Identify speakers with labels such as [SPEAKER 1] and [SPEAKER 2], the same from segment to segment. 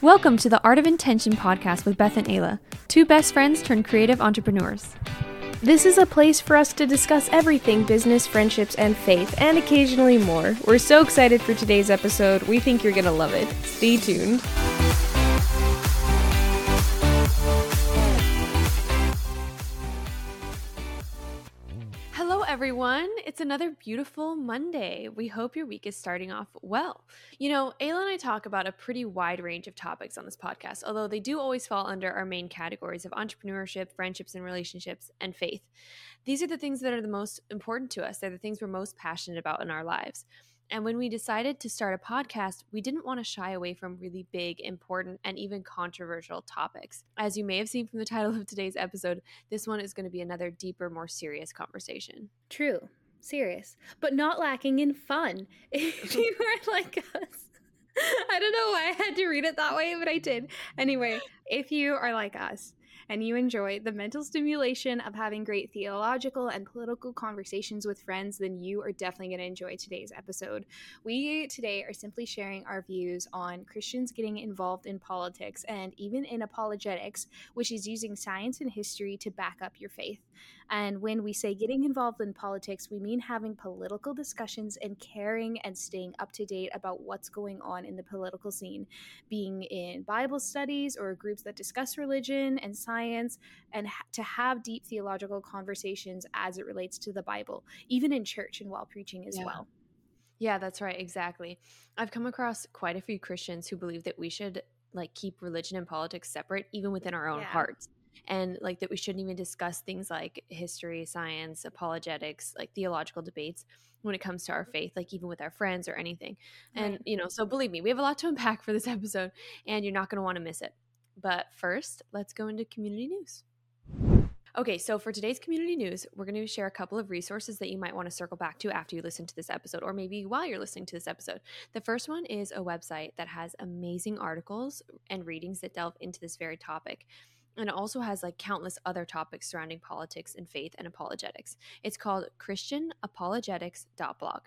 [SPEAKER 1] Welcome to the Art of Intention podcast with Beth and Ayla, two best friends turned creative entrepreneurs.
[SPEAKER 2] This is a place for us to discuss everything business, friendships, and faith, and occasionally more. We're so excited for today's episode. We think you're going to love it. Stay tuned.
[SPEAKER 1] Everyone. It's another beautiful Monday. We hope your week is starting off well. You know, Ayla and I talk about a pretty wide range of topics on this podcast, although they do always fall under our main categories of entrepreneurship, friendships and relationships, and faith. These are the things that are the most important to us, they're the things we're most passionate about in our lives. And when we decided to start a podcast, we didn't want to shy away from really big, important, and even controversial topics. As you may have seen from the title of today's episode, this one is going to be another deeper, more serious conversation.
[SPEAKER 2] True, serious, but not lacking in fun. If you are like us, I don't know why I had to read it that way, but I did. Anyway, if you are like us, and you enjoy the mental stimulation of having great theological and political conversations with friends, then you are definitely going to enjoy today's episode. We today are simply sharing our views on Christians getting involved in politics and even in apologetics, which is using science and history to back up your faith. And when we say getting involved in politics, we mean having political discussions and caring and staying up to date about what's going on in the political scene, being in Bible studies or groups that discuss religion and science, and ha- to have deep theological conversations as it relates to the Bible, even in church and while preaching as
[SPEAKER 1] Yeah.
[SPEAKER 2] well.
[SPEAKER 1] Yeah, that's right. Exactly. I've come across quite a few Christians who believe that we should like keep religion and politics separate, even within our own
[SPEAKER 2] Yeah.
[SPEAKER 1] hearts. And like that we shouldn't even discuss things like history, science, apologetics, like theological debates when it comes to our mm-hmm. faith, like even with our friends or anything. And,
[SPEAKER 2] Right.
[SPEAKER 1] you know, so believe me, we have a lot to unpack for this episode and you're not going to want to miss it. But first, let's go into community news. Okay, so for today's community news, we're going to share a couple of resources that you might want to circle back to after you listen to this episode, or maybe while you're listening to this episode. The first one is a website that has amazing articles and readings that delve into this very topic. And it also has like countless other topics surrounding politics and faith and apologetics. It's called ChristianApologetics.blog.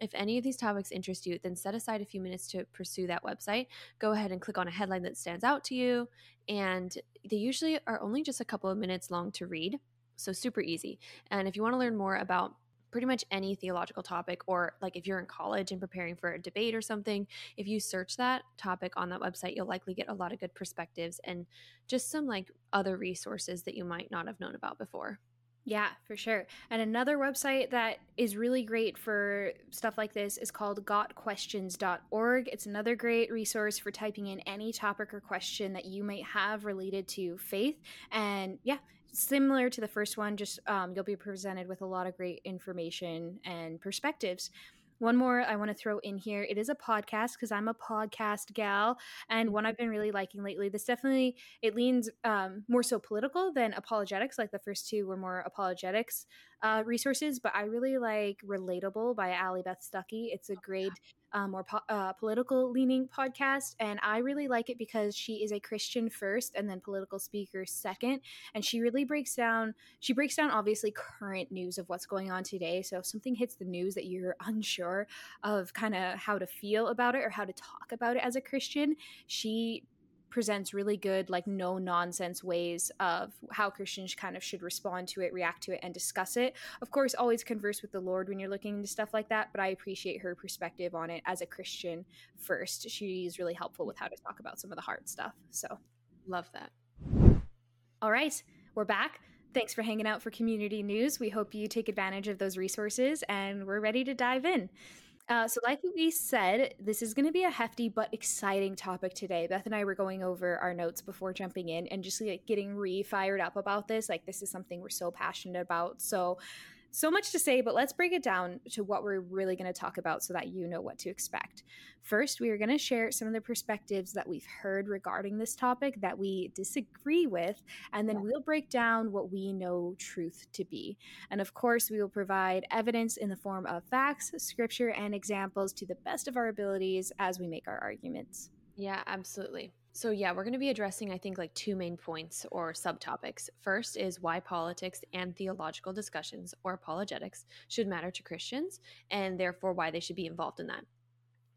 [SPEAKER 1] If any of these topics interest you, then set aside a few minutes to pursue that website. Go ahead and click on a headline that stands out to you. And they usually are only just a couple of minutes long to read, so super easy. And if you want to learn more about pretty much any theological topic, or like if you're in college and preparing for a debate or something, if you search that topic on that website, you'll likely get a lot of good perspectives and just some like other resources that you might not have known about before.
[SPEAKER 2] Yeah, for sure. And another website that is really great for stuff like this is called gotquestions.org. It's another great resource for typing in any topic or question that you might have related to faith. And yeah, similar to the first one, just um, you'll be presented with a lot of great information and perspectives. One more I want to throw in here. It is a podcast because I'm a podcast gal, and one I've been really liking lately. This definitely it leans um, more so political than apologetics. Like the first two were more apologetics uh, resources, but I really like Relatable by Allie Beth Stuckey. It's a great, um, more po- uh, political leaning podcast, and I really like it because she is a Christian first, and then political speaker second, and she really breaks down. She breaks down obviously current news of what's going on today. So if something hits the news that you're unsure of, kind of how to feel about it or how to talk about it as a Christian, she presents really good like no nonsense ways of how christians kind of should respond to it react to it and discuss it. Of course always converse with the lord when you're looking into stuff like that but i appreciate her perspective on it as a christian first. She's really helpful with how to talk about some of the hard stuff so.
[SPEAKER 1] Love that.
[SPEAKER 2] all right we're back. Thanks for hanging out for community news. We hope you take advantage of those resources and we're ready to dive in uh, so, like we said, this is going to be a hefty but exciting topic today. Beth and I were going over our notes before jumping in and just like getting re fired up about this. Like, this is something we're so passionate about. So, so much to say, but let's break it down to what we're really going to talk about so that you know what to expect. First, we are going to share some of the perspectives that we've heard regarding this topic that we disagree with, and then we'll break down what we know truth to be. And of course, we will provide evidence in the form of facts, scripture, and examples to the best of our abilities as we make our arguments.
[SPEAKER 1] Yeah, absolutely. So, yeah, we're going to be addressing, I think, like two main points or subtopics. First is why politics and theological discussions or apologetics should matter to Christians, and therefore why they should be involved in that.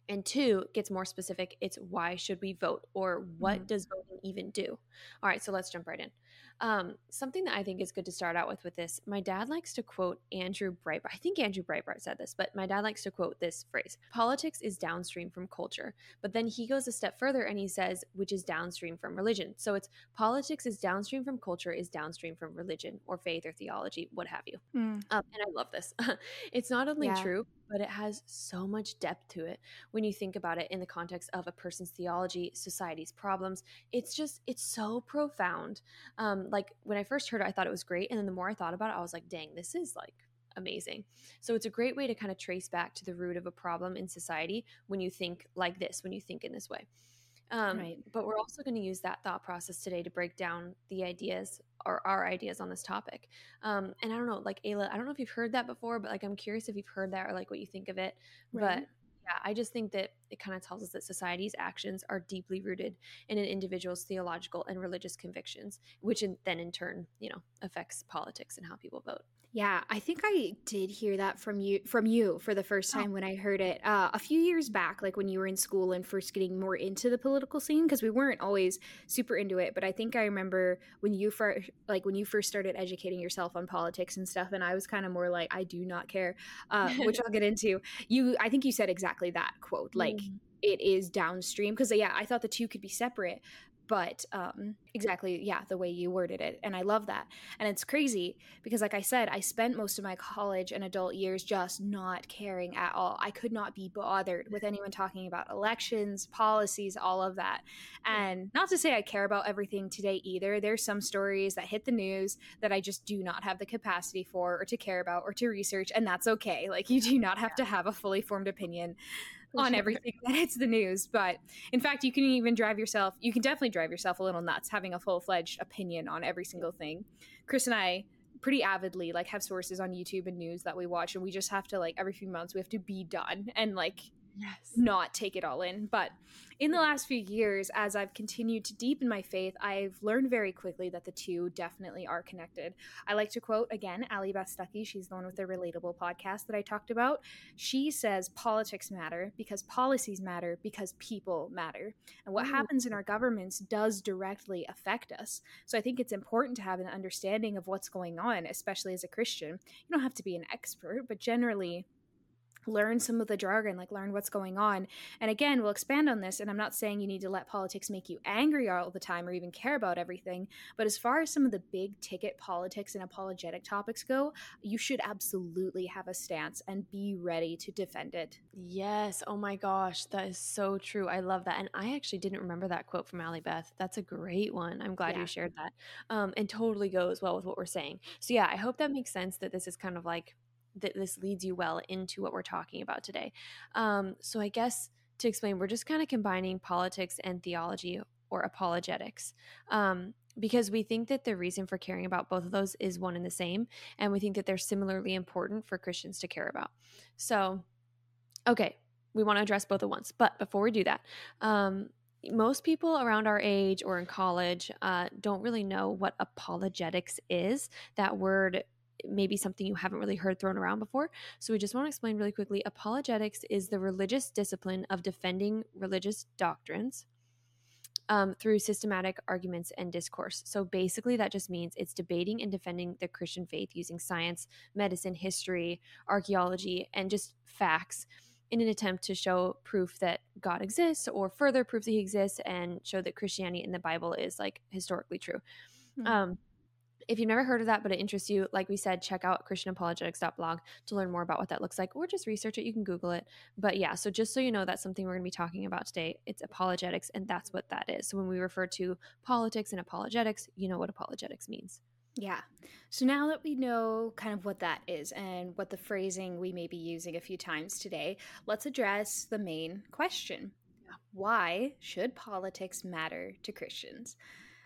[SPEAKER 1] And two gets more specific. It's why should we vote or what
[SPEAKER 2] Mhm.
[SPEAKER 1] does voting even do? All right, so let's jump right in. Um, something that I think is good to start out with with this. My dad likes to quote Andrew Breitbart. I think Andrew Breitbart said this, but my dad likes to quote this phrase: "Politics is downstream from culture." But then he goes a step further and he says, "which is downstream from religion." So it's politics is downstream from culture, is downstream from religion or faith or theology, what have you.
[SPEAKER 2] Mm.
[SPEAKER 1] Um, and I love this. it's not only
[SPEAKER 2] Yeah.
[SPEAKER 1] true, but it has so much depth to it when you think about it in the context of a person's theology, society's problems. It's just, it's so profound. Um, like when I first heard it, I thought it was great. And then the more I thought about it, I was like, dang, this is like amazing. So it's a great way to kind of trace back to the root of a problem in society when you think like this, when you think in this way. Um,
[SPEAKER 2] Right.
[SPEAKER 1] But we're also going to use that thought process today to break down the ideas or our ideas on this topic. Um, and I don't know, like Ayla, I don't know if you've heard that before, but like I'm curious if you've heard that or like what you think of it.
[SPEAKER 2] Right.
[SPEAKER 1] But yeah, I just think that it kind of tells us that society's actions are deeply rooted in an individual's theological and religious convictions, which in, then in turn, you know, affects politics and how people vote.
[SPEAKER 2] Yeah, I think I did hear that from you from you for the first
[SPEAKER 1] Oh.
[SPEAKER 2] time when I heard it uh, a few years back, like when you were in school and first getting more into the political scene, because we weren't always super into it. But I think I remember when you first, like when you first started educating yourself on politics and stuff, and I was kind of more like, I do not care, uh, which I'll get into. You, I think you said exactly that quote, like
[SPEAKER 1] Mm.
[SPEAKER 2] it is downstream, because yeah, I thought the two could be separate, but um exactly yeah the way you worded it and i love that and it's crazy because like i said i spent most of my college and adult years just not caring at all. I could not be bothered with anyone talking about elections policies all of that and not to say i care about everything today either. There's some stories that hit the news that i just do not have the capacity for or to care about or to research and that's okay like you do not have to have a fully formed opinion on
[SPEAKER 1] sure.
[SPEAKER 2] everything that hits the news but in fact you can even drive yourself you can definitely drive yourself a little nuts having a full-fledged opinion on every single thing chris and i pretty avidly like have sources on youtube and news that we watch and we just have to like every few months we have to be done and like
[SPEAKER 1] Yes.
[SPEAKER 2] not take it all in. But in the last few years, as I've continued to deepen my faith, I've learned very quickly that the two definitely are connected. I like to quote again Allie Beth Stuckey. She's the one with the Relatable podcast that I talked about. She says politics matter because policies matter because people matter. And what
[SPEAKER 1] Ooh.
[SPEAKER 2] happens in our governments does directly affect us. So I think it's important to have an understanding of what's going on, especially as a Christian. You don't have to be an expert, but generally, learn some of the jargon like learn what's going on and again we'll expand on this and i'm not saying you need to let politics make you angry all the time or even care about everything but as far as some of the big ticket politics and apologetic topics go you should absolutely have a stance and be ready to defend it
[SPEAKER 1] Yes. Oh my gosh. That is so true. I love that. And I actually didn't remember that quote from Allie Beth. That's a great one. I'm glad
[SPEAKER 2] Yeah.
[SPEAKER 1] you shared that. Um, and totally goes well with what we're saying. So, yeah, I hope that makes sense that this is kind of like that this leads you well into what we're talking about today. Um, so, I guess to explain, we're just kind of combining politics and theology or apologetics. Um, because we think that the reason for caring about both of those is one and the same. And we think that they're similarly important for Christians to care about. So, okay, we want to address both at once. But before we do that, um, most people around our age or in college uh, don't really know what apologetics is. That word may be something you haven't really heard thrown around before. So we just want to explain really quickly. Apologetics is the religious discipline of defending religious doctrines. Um, through systematic arguments and discourse. So basically, that just means it's debating and defending the Christian faith using science, medicine, history, archaeology, and just facts in an attempt to show proof that God exists or further proof that he exists and show that Christianity in the Bible is like historically true.
[SPEAKER 2] Hmm.
[SPEAKER 1] Um, if you've never heard of that, but it interests you, like we said, check out christianapologetics.blog to learn more about what that looks like, or just research it. You can Google it. But yeah, so just so you know, that's something we're going to be talking about today. It's apologetics, and that's what that is. So when we refer to politics and apologetics, you know what apologetics means.
[SPEAKER 2] Yeah. So now that we know kind of what that is and what the phrasing we may be using a few times today, let's address the main question. Why should politics matter to Christians?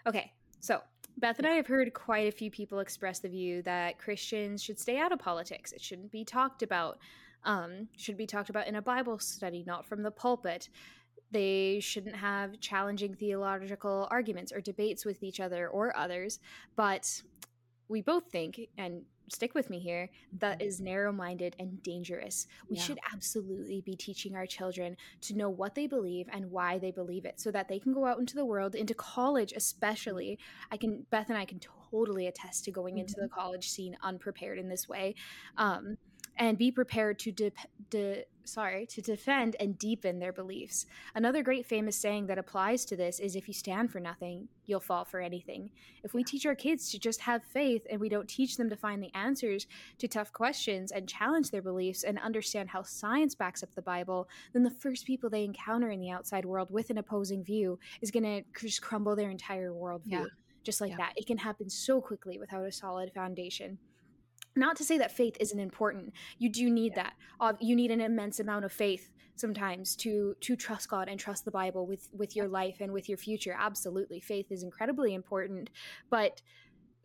[SPEAKER 2] Okay, so Beth and I have heard quite a few people express the view that Christians should stay out of politics. It shouldn't be talked about. Um, should be talked about in a Bible study, not from the pulpit. They shouldn't have challenging theological arguments or debates with each other or others. But we both think, and stick with me here, that is narrow minded and dangerous. We yeah. should absolutely be teaching our children to know what they believe and why they believe it so that they can go out into the world, into college, especially. I can, Beth and I can totally attest to going mm-hmm. into the mm-hmm. college scene unprepared in this way. Um, and be prepared to de- de- sorry to defend and deepen their beliefs. Another great famous saying that applies to this is if you stand for nothing, you'll fall for anything. If we teach our kids to just have faith and we don't teach them to find the answers to tough questions and challenge their beliefs and understand how science backs up the Bible, then the first people they encounter in the outside world with an opposing view is going to just crumble their entire worldview. Yeah. Just like yeah. that. It can happen so quickly without a solid foundation not to say that faith isn't important. You do need yeah. that. Uh, you need an immense amount of faith sometimes to to trust god and trust the bible with with your life and with your future. Absolutely faith is incredibly important. But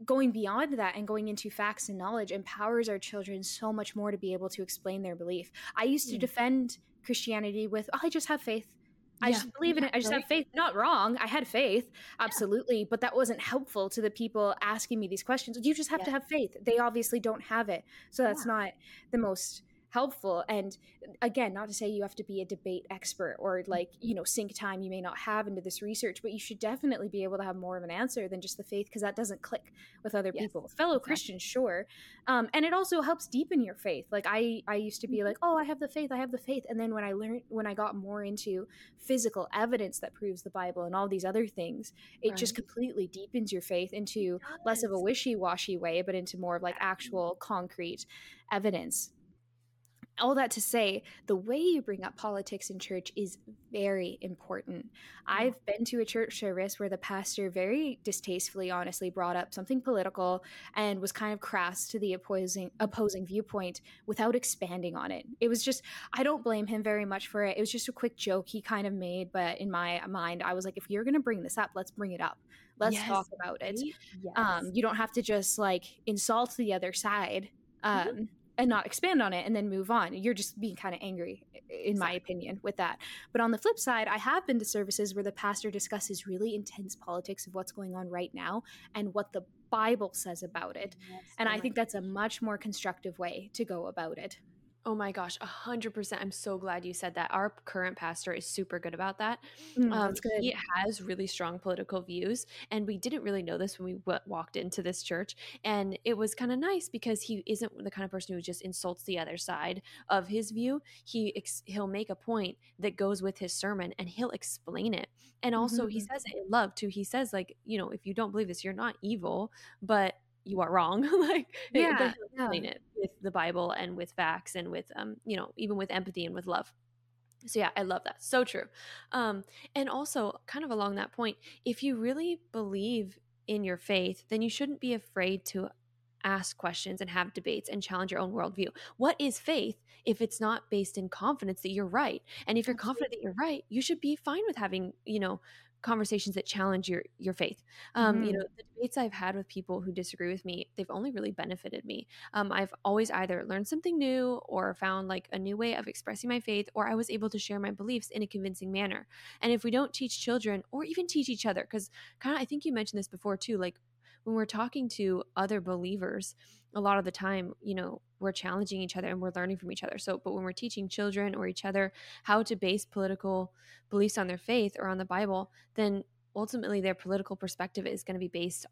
[SPEAKER 2] going beyond that and going into facts and knowledge empowers our children so much more to be able to explain their belief. I used to mm. defend christianity with oh, i just have faith I yeah. just believe in it. I just right. have faith. Not wrong. I had faith, absolutely, yeah. but that wasn't helpful to the people asking me these questions. You just have yeah. to have faith. They obviously don't have it, so that's not the most helpful. And again not to say you have to be a debate expert or like you know sink time you may not have into this research but you should definitely be able to have more of an answer than just the faith because that doesn't click with other yes. people. Fellow exactly. christians sure. Um, and it also helps deepen your faith. Like i i used to be mm-hmm. like oh i have the faith i have the faith. And then when i learned when i got more into physical evidence that proves the bible and all these other things it right. just completely deepens your faith into less of a wishy-washy way but into more of like actual concrete evidence all that to say, the way you bring up politics in church is very important. I've been to a church service where the pastor very distastefully, honestly, brought up something political and was kind of crass to the opposing opposing viewpoint without expanding on it. It was just I don't blame him very much for it. It was just a quick joke he kind of made, but in my mind, I was like, if you're going to bring this up, let's bring it up. Let's yes, talk about it. Yes. Um, you don't have to just like insult the other side. Mm-hmm. Um, mm-hmm and not expand on it and then move on. You're just being kind of angry, in my opinion, with that. But on the flip side, I have been to services where the pastor discusses really intense politics of what's going on right now and what the Bible says about it. Yes, and I think that's a much more constructive way to go about it.
[SPEAKER 1] Oh my gosh, a hundred percent. I'm so glad you said that. Our current pastor is super good about that. Mm, um, he has really strong political views, and we didn't really know this when we w- walked into this church. And it was kind of nice because he isn't the kind of person who just insults the other side of his view. He ex- he'll make a point that goes with his sermon, and he'll explain it. And also, mm-hmm. he says it in love too. He says like, you know, if you don't believe this, you're not evil, but you are wrong like yeah, explain yeah. it with the bible and with facts and with um you know even with empathy and with love. So yeah i love that. So true. Um and also kind of along that point if you really believe in your faith then you shouldn't be afraid to ask questions and have debates and challenge your own worldview. What is faith if it's not based in confidence that you're right? And if you're confident that you're right you should be fine with having you know conversations that challenge your your faith. Um, mm-hmm. You know, the debates I've had with people who disagree with me, they've only really benefited me. Um, I've always either learned something new or found like a new way of expressing my faith, or I was able to share my beliefs in a convincing manner. And if we don't teach children or even teach each other, because kind of I think you mentioned this before too, like when we're talking to other believers, a lot of the time, you know, we're challenging each other and we're learning from each other. So, but when we're teaching children or each other how to base political beliefs on their faith or on the Bible, then ultimately their political perspective is going to be based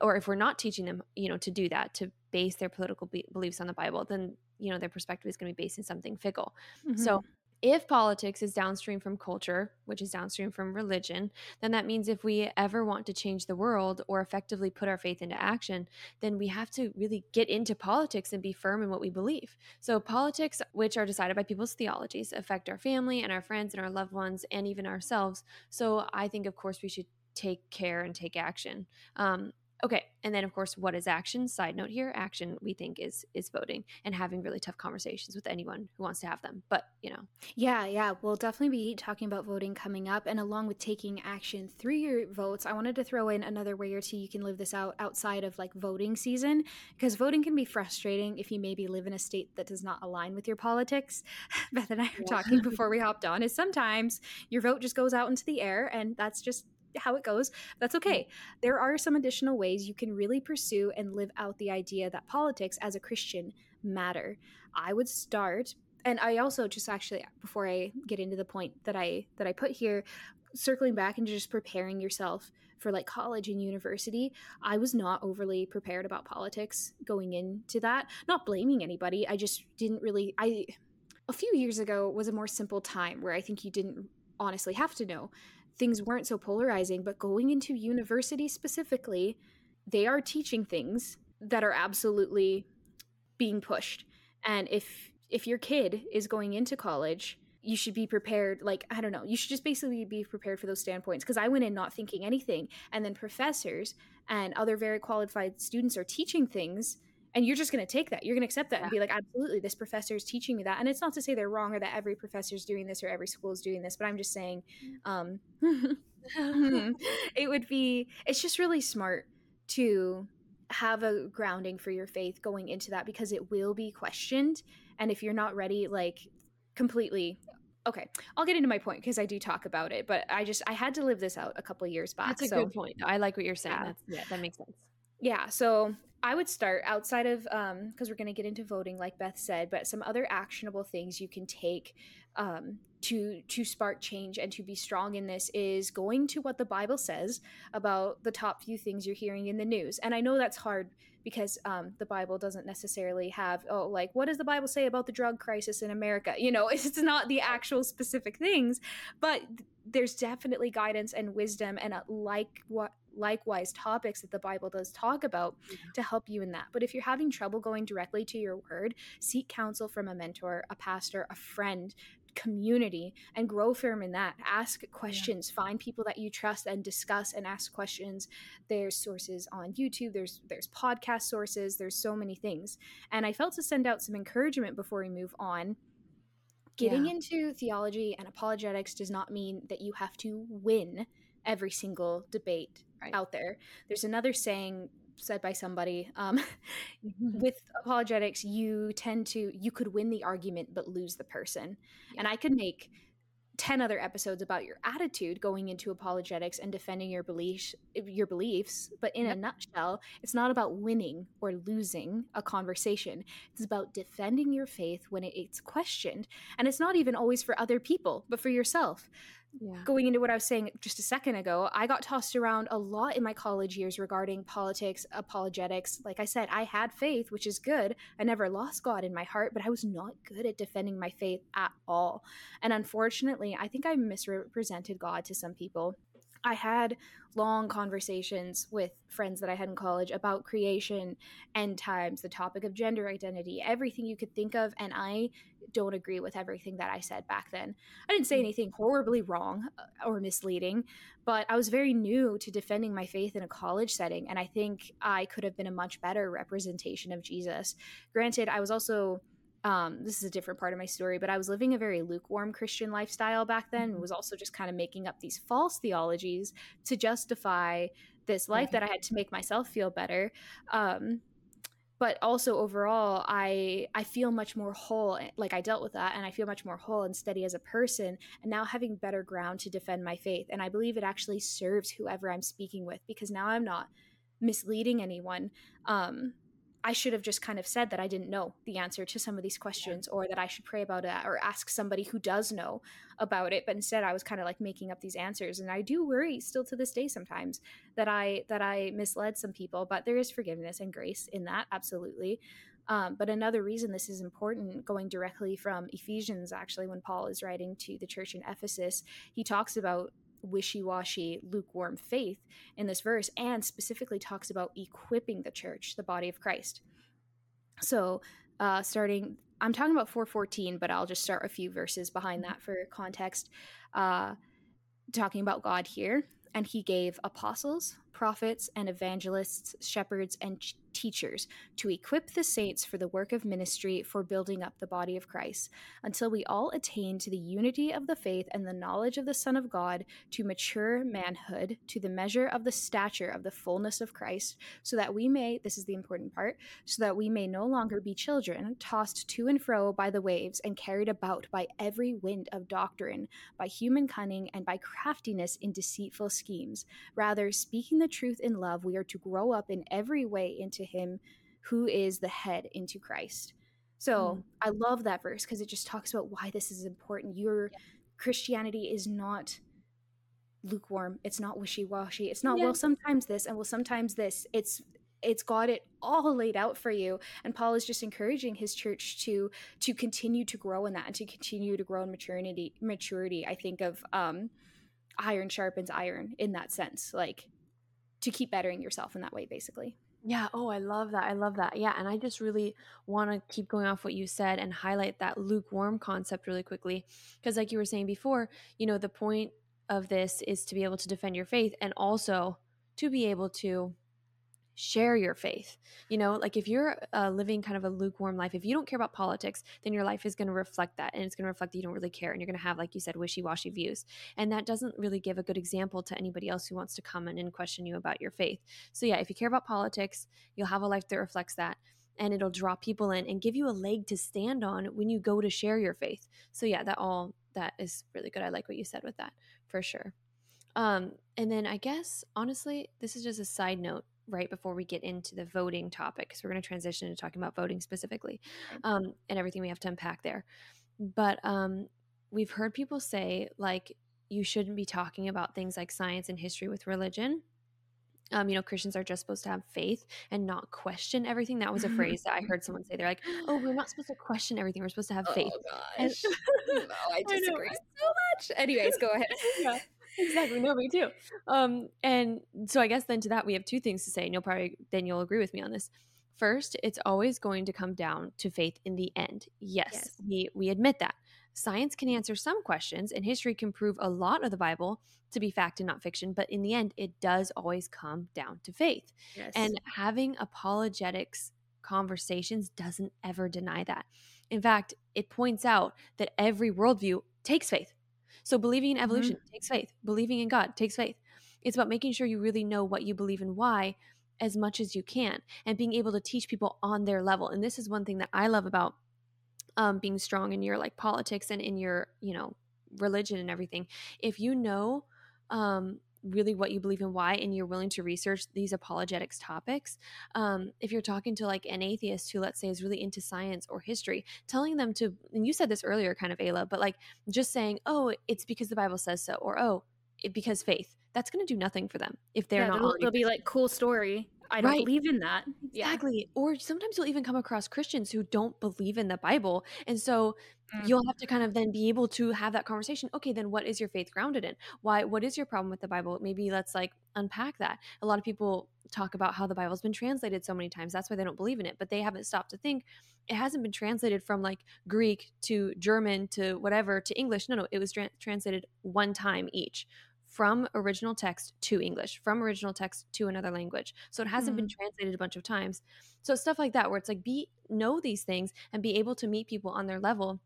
[SPEAKER 1] or if we're not teaching them, you know, to do that, to base their political be- beliefs on the Bible, then, you know, their perspective is going to be based in something fickle. Mm-hmm. So, if politics is downstream from culture, which is downstream from religion, then that means if we ever want to change the world or effectively put our faith into action, then we have to really get into politics and be firm in what we believe. So, politics, which are decided by people's theologies, affect our family and our friends and our loved ones and even ourselves. So, I think, of course, we should take care and take action. Um, Okay, and then of course, what is action? Side note here: action we think is is voting and having really tough conversations with anyone who wants to have them. But you know,
[SPEAKER 2] yeah, yeah, we'll definitely be talking about voting coming up, and along with taking action through your votes, I wanted to throw in another way or two you can live this out outside of like voting season, because voting can be frustrating if you maybe live in a state that does not align with your politics. Beth and I were yeah. talking before we hopped on. Is sometimes your vote just goes out into the air, and that's just how it goes. That's hmm. okay. There are some additional ways you can really pursue and live out the idea that politics as a Christian matter. I would start and I also just actually before I get into the point that I that I put here circling back into just preparing yourself for like college and university, I was not overly prepared about politics going into that. Not blaming anybody. I just didn't really I a few years ago was a more simple time where I think you didn't honestly have to know. Things weren't so polarizing, but going into university specifically, they are teaching things that are absolutely being pushed. And if if your kid is going into college you should be prepared like i don't know you should just basically be prepared for those standpoints because i went in not thinking anything and then professors and other very qualified students are teaching things and you're just going to take that you're going to accept that yeah. and be like absolutely this professor is teaching me that. And it's not to say they're wrong or that every professor is doing this or every school is doing this but i'm just saying um it would be it's just really smart to have a grounding for your faith going into that because it will be questioned and if you're not ready like completely okay i'll get into my point because i do talk about it but i just i had to live this out a couple years back
[SPEAKER 1] that's a so, good point. I like what you're saying yeah. That's, yeah that makes sense.
[SPEAKER 2] yeah so i would start outside of um because we're going to get into voting like beth said but some other actionable things you can take um to to spark change and to be strong in this is going to what the bible says about the top few things you're hearing in the news. And i know that's hard because um, the bible doesn't necessarily have oh like what does the bible say about the drug crisis in america? You know it's not the actual specific things but there's definitely guidance and wisdom and like what likewise topics that the bible does talk about mm-hmm. to help you in that but if you're having trouble going directly to your word seek counsel from a mentor a pastor a friend community and grow firm in that. Ask questions, yeah. find people that you trust and discuss and ask questions. There's sources on YouTube, there's there's podcast sources, there's so many things. And I felt to send out some encouragement before we move on. Getting yeah. into theology and apologetics does not mean that you have to win every single debate right. out there. There's another saying said by somebody um, mm-hmm. with apologetics you tend to you could win the argument but lose the person yeah. and i could make 10 other episodes about your attitude going into apologetics and defending your beliefs your beliefs but in yep. a nutshell it's not about winning or losing a conversation it's about defending your faith when it's questioned and it's not even always for other people but for yourself yeah. going into what I was saying just a second ago, I got tossed around a lot in my college years regarding politics, apologetics. Like I said, I had faith, which is good. I never lost God in my heart, but I was not good at defending my faith at all. And unfortunately, I think I misrepresented God to some people. I had long conversations with friends that I had in college about creation, end times, the topic of gender identity, everything you could think of. And I don't agree with everything that I said back then. I didn't say mm. anything horribly wrong uh, or misleading, but I was very new to defending my faith in a college setting. And I think I could have been a much better representation of Jesus. Granted, I was also um, this is a different part of my story, but I was living a very lukewarm Christian lifestyle back then. Mm-hmm. Was also just kind of making up these false theologies to justify this life that I had to make myself feel better. Um, but also overall, I I feel much more whole. Eh, like I dealt with that, and I feel much more whole and steady as a person. And now having better ground to defend my faith, and I believe it actually serves whoever I'm speaking with because now I'm not misleading anyone. Um, I should have just kind of said that I didn't know the answer to some of these questions or that I should pray about it or ask somebody who does know about it but instead I was kind of like making up these answers and I do worry still to this day sometimes that I that I misled some people but there is forgiveness and grace in that absolutely um, but another reason this is important, going directly from Ephesians, actually, when Paul is writing to the church in Ephesus, he talks about wishy washy, lukewarm faith in this verse and specifically talks about equipping the church, the body of Christ. So, uh, starting, I'm talking about 414, but I'll just start a few verses behind that for context. Uh, talking about God here. And he gave apostles, prophets, and evangelists, shepherds, and teachers to equip the saints for the work of ministry for building up the body of Christ, until we all attain to the unity of the faith and the knowledge of the Son of God, to mature manhood, to the measure of the stature of the fullness of Christ, so that we may, this is the important part, so that we may no longer be children, tossed to and fro by the waves and carried about by every wind of doctrine, by human cunning and by craftiness in deceitful schemes. Rather, speaking the truth in love, we are to grow up in every way into Him who is the head, into Christ. So mm. I love that verse because it just talks about why this is important. Your yeah. Christianity is not lukewarm. It's not wishy washy. It's not, yeah. well, sometimes this and well, sometimes this. It's it's got it all laid out for you and paul is just encouraging his church to to continue to grow in that and to continue to grow in maturity maturity i think of um iron sharpens iron in that sense like to keep bettering yourself in that way basically
[SPEAKER 1] yeah. Oh, I love that. I love that. Yeah. And I just really want to keep going off what you said and highlight that lukewarm concept really quickly. Because, like you were saying before, you know, the point of this is to be able to defend your faith and also to be able to share your faith. You know, like if you're uh, living kind of a lukewarm life, if you don't care about politics, then your life is going to reflect that. And it's going to reflect that you don't really care. And you're going to have, like you said, wishy washy views. And that doesn't really give a good example to anybody else who wants to come in and question you about your faith. So, yeah, if you care about politics, you'll have a life that reflects that. And it'll draw people in and give you a leg to stand on when you go to share your faith. So, yeah, that all that is really good. I like what you said with that for sure. Um, and then I guess honestly, this is just a side note right before we get into the voting topic because we're going to transition to talking about voting specifically um, and everything we have to unpack there but um, we've heard people say like you shouldn't be talking about things like science and history with religion um, you know, Christians are just supposed to have faith and not question everything. That was a phrase that I heard someone say. They're like, "Oh, we're not supposed to question everything. We're supposed to have faith."
[SPEAKER 2] Oh gosh, no, I disagree I so much. Anyways, go ahead.
[SPEAKER 1] yeah exactly. No, me too. Um, and so I guess then to that we have two things to say, and you'll probably then you'll agree with me on this. First, it's always going to come down to faith in the end. Yes, yes. we we admit that. Science can answer some questions, and history can prove a lot of the Bible to be fact and not fiction, but in the end, it does always come down to faith. Yes. And having apologetics conversations doesn't ever deny that. In fact, it points out that every worldview takes faith. So believing in evolution mm-hmm. takes faith. Believing in God takes faith. It's about making sure you really know what you believe and why as much as you can and being able to teach people on their level. And this is one thing that I love about um, being strong in your like politics and in your, you know, religion and everything. If you know um, really what you believe and why and you're willing to research these apologetics topics um, if you're talking to like an atheist who let's say is really into science or history telling them to and you said this earlier kind of ayla but like just saying oh it's because the bible says so or oh it, because faith that's going to do nothing for them if they're yeah, not
[SPEAKER 2] they'll, they'll be like cool story I don't right. believe in that.
[SPEAKER 1] Exactly. Yeah. Or sometimes you'll even come across Christians who don't believe in the Bible. And so. You'll have to kind of then be able to have that conversation. Okay, then what is your faith grounded in? Why what is your problem with the Bible? Maybe let's like unpack that. A lot of people talk about how the Bible's been translated so many times. That's why they don't believe in it, but they haven't stopped to think it hasn't been translated from like Greek to German to whatever to English. No, no, it was tra- translated one time each from original text to English, from original text to another language. So it hasn't mm-hmm. been translated a bunch of times. So stuff like that where it's like be know these things and be able to meet people on their level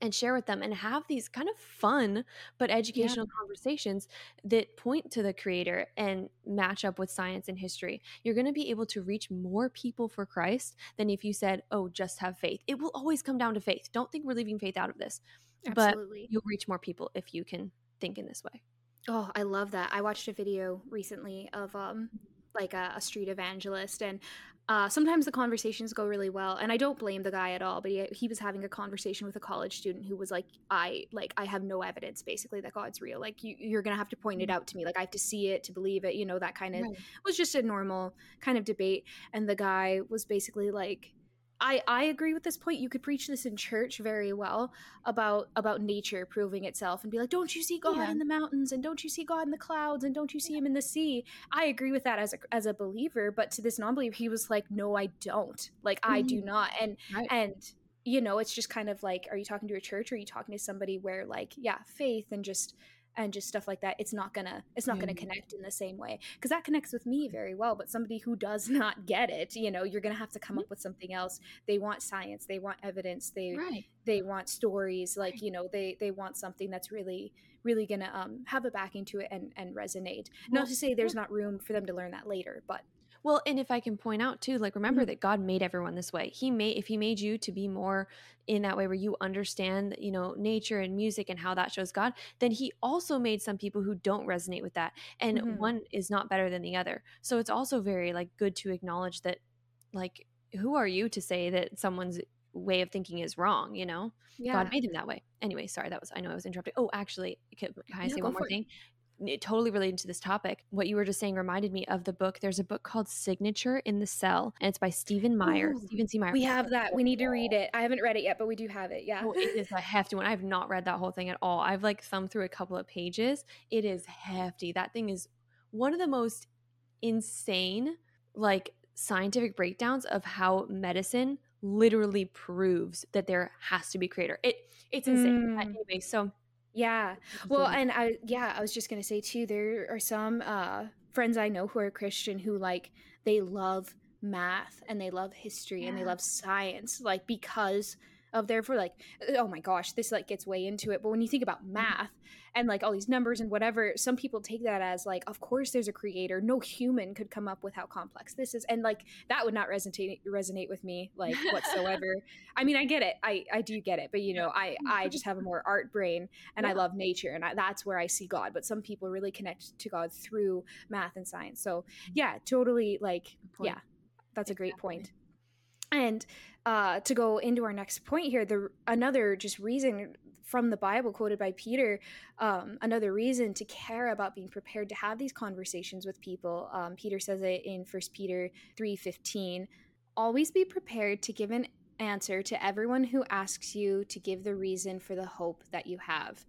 [SPEAKER 1] and share with them and have these kind of fun but educational yeah. conversations that point to the creator and match up with science and history. You're going to be able to reach more people for Christ than if you said, "Oh, just have faith." It will always come down to faith. Don't think we're leaving faith out of this. Absolutely. But you'll reach more people if you can think in this way.
[SPEAKER 2] Oh, I love that. I watched a video recently of um like a, a street evangelist and uh, sometimes the conversations go really well and i don't blame the guy at all but he, he was having a conversation with a college student who was like i like i have no evidence basically that god's real like you, you're gonna have to point it mm-hmm. out to me like i have to see it to believe it you know that kind of right. was just a normal kind of debate and the guy was basically like I, I agree with this point. You could preach this in church very well about about nature proving itself and be like, don't you see God yeah. in the mountains and don't you see God in the clouds and don't you see Him in the sea? I agree with that as a as a believer, but to this non-believer, he was like, no, I don't. Like mm-hmm. I do mm-hmm. not. And right. and you know, it's just kind of like, are you talking to a church or are you talking to somebody where like, yeah, faith and just and just stuff like that it's not gonna it's not gonna connect in the same way because that connects with me very well but somebody who does not get it you know you're gonna have to come
[SPEAKER 1] Mhm.
[SPEAKER 2] up with something else they want science they want evidence they
[SPEAKER 1] Right.
[SPEAKER 2] they want stories like
[SPEAKER 1] Right.
[SPEAKER 2] you know they they want something that's really really gonna um have a backing to it and and resonate
[SPEAKER 1] Well,
[SPEAKER 2] not to say there's not room for them to learn that later but
[SPEAKER 1] Well, and if I can point out too, like remember
[SPEAKER 2] Mhm.
[SPEAKER 1] that God made everyone this way. He made if he made you to be more in that way where you understand, you know, nature and music and how that shows God, then he also made some people who don't resonate with that. And
[SPEAKER 2] Mhm.
[SPEAKER 1] one is not better than the other. So it's also very like good to acknowledge that like who are you to say that someone's way of thinking is wrong, you know?
[SPEAKER 2] yeah
[SPEAKER 1] God made them that way. Anyway, sorry, that was I know I was interrupting. Oh, actually, can, can I
[SPEAKER 2] Yeah,
[SPEAKER 1] say one more
[SPEAKER 2] it.
[SPEAKER 1] thing? Totally related to this topic. What you were just saying reminded me of the book. There's a book called Signature in the Cell, and it's by Stephen Meyer.
[SPEAKER 2] Ooh,
[SPEAKER 1] Stephen C. Meyer.
[SPEAKER 2] we have that we need to read it i haven't read it yet but we do have it yeah
[SPEAKER 1] Oh, it is a hefty one. I have not read that whole thing at all. I've like thumbed through a couple of pages. It is hefty. That thing is one of the most insane, like scientific breakdowns of how medicine literally proves that there has to be creator. It it's insane.
[SPEAKER 2] Mm.
[SPEAKER 1] Anyway, so
[SPEAKER 2] Yeah. Well, and I yeah, I was just gonna say too. There are some uh, friends I know who are Christian who like they love math and they love history and they love science, like because of their for like uh, oh my gosh, this like gets way into it. But when you think about mm-hmm. math and like all these numbers and whatever, some people take that as like, of course there's a creator. No human could come up with how complex this is, and like that would not resonate resonate with me like whatsoever. I mean, I get it. I I do get it, but you know, I I just have a more art brain and I love nature, and I, that's where I see God. But some people really connect to God through math and science. So mm-hmm. yeah, totally. Like yeah, that's a great
[SPEAKER 1] Exactly.
[SPEAKER 2] point. And uh, to go into our next point here, the another just reason from the Bible quoted by Peter, um, another reason to care about being prepared to have these conversations with people. Um, Peter says it in First Peter three fifteen. Always be prepared to give an answer to everyone who asks you to give the reason for the hope that you have.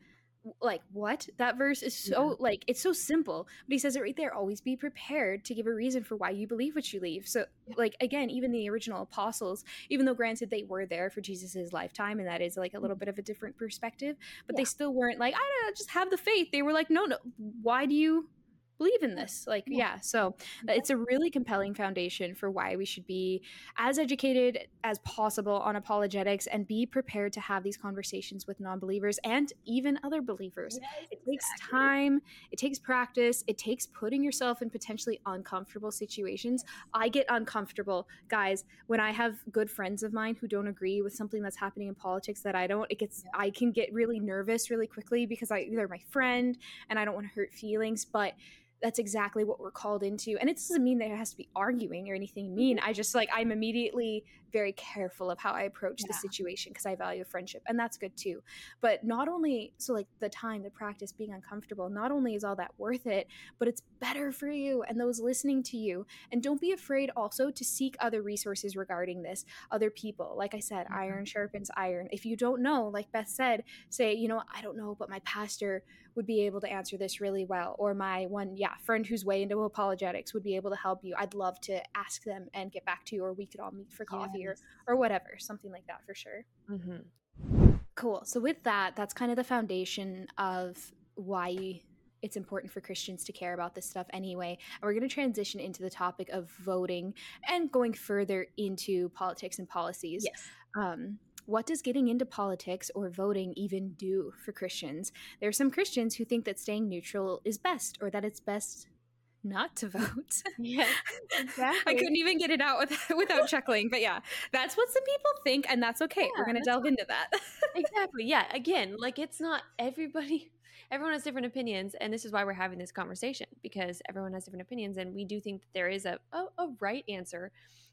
[SPEAKER 2] Like what? That verse is so
[SPEAKER 1] Yeah.
[SPEAKER 2] like it's so simple, but he says it right there. Always be prepared to give a reason for why you believe what you believe. So, like again, even the original apostles, even though granted they were there for Jesus's lifetime, and that is like a little mm-hmm. bit of a different perspective, but they still weren't like, I don't know, just have the faith. They were like, no, no, why do you believe in this? Like,
[SPEAKER 1] Yeah.
[SPEAKER 2] yeah. So uh, it's a really compelling foundation for why we should be as educated as possible on apologetics and be prepared to have these conversations with non-believers and even other believers. It takes time, it takes practice, it takes putting yourself in potentially uncomfortable situations. I get uncomfortable, guys, when I have good friends of mine who don't agree with something that's happening in politics that I don't. It gets I can get really nervous really quickly because I they're my friend and I don't want to hurt feelings, but that's exactly what we're called into. And it doesn't mean that it has to be arguing or anything mean. I just like I'm immediately very careful of how I approach the situation because I value friendship and that's good too. But not only so like the time, the practice, being uncomfortable, not only is all that worth it, but it's better for you and those listening to you. And don't be afraid also to seek other resources regarding this, other people. Like I said,
[SPEAKER 1] Mhm.
[SPEAKER 2] iron sharpens iron. If you don't know, like Beth said, say, you know, I don't know, but my pastor would be able to answer this really well. Or my one, yeah, friend who's way into apologetics would be able to help you. I'd love to ask them and get back to you, or we could all meet for coffee or, or whatever, something like that for sure.
[SPEAKER 1] hmm
[SPEAKER 2] Cool. So with that, that's kind of the foundation of why it's important for Christians to care about this stuff anyway. And we're going to transition into the topic of voting and going further into politics and policies.
[SPEAKER 1] Yes.
[SPEAKER 2] Um, what does getting into politics or voting even do for Christians? There are some Christians who think that staying neutral is best or that it's best not to vote.
[SPEAKER 1] Yes.
[SPEAKER 2] I couldn't even get it out without, without chuckling, but yeah, that's what some people think, and that's okay.
[SPEAKER 1] Yeah,
[SPEAKER 2] We're going to delve into that.
[SPEAKER 1] exactly yeah again like it's not everybody everyone has different opinions and this is why we're having this conversation because everyone has different opinions and we do think that there is a, a, a right answer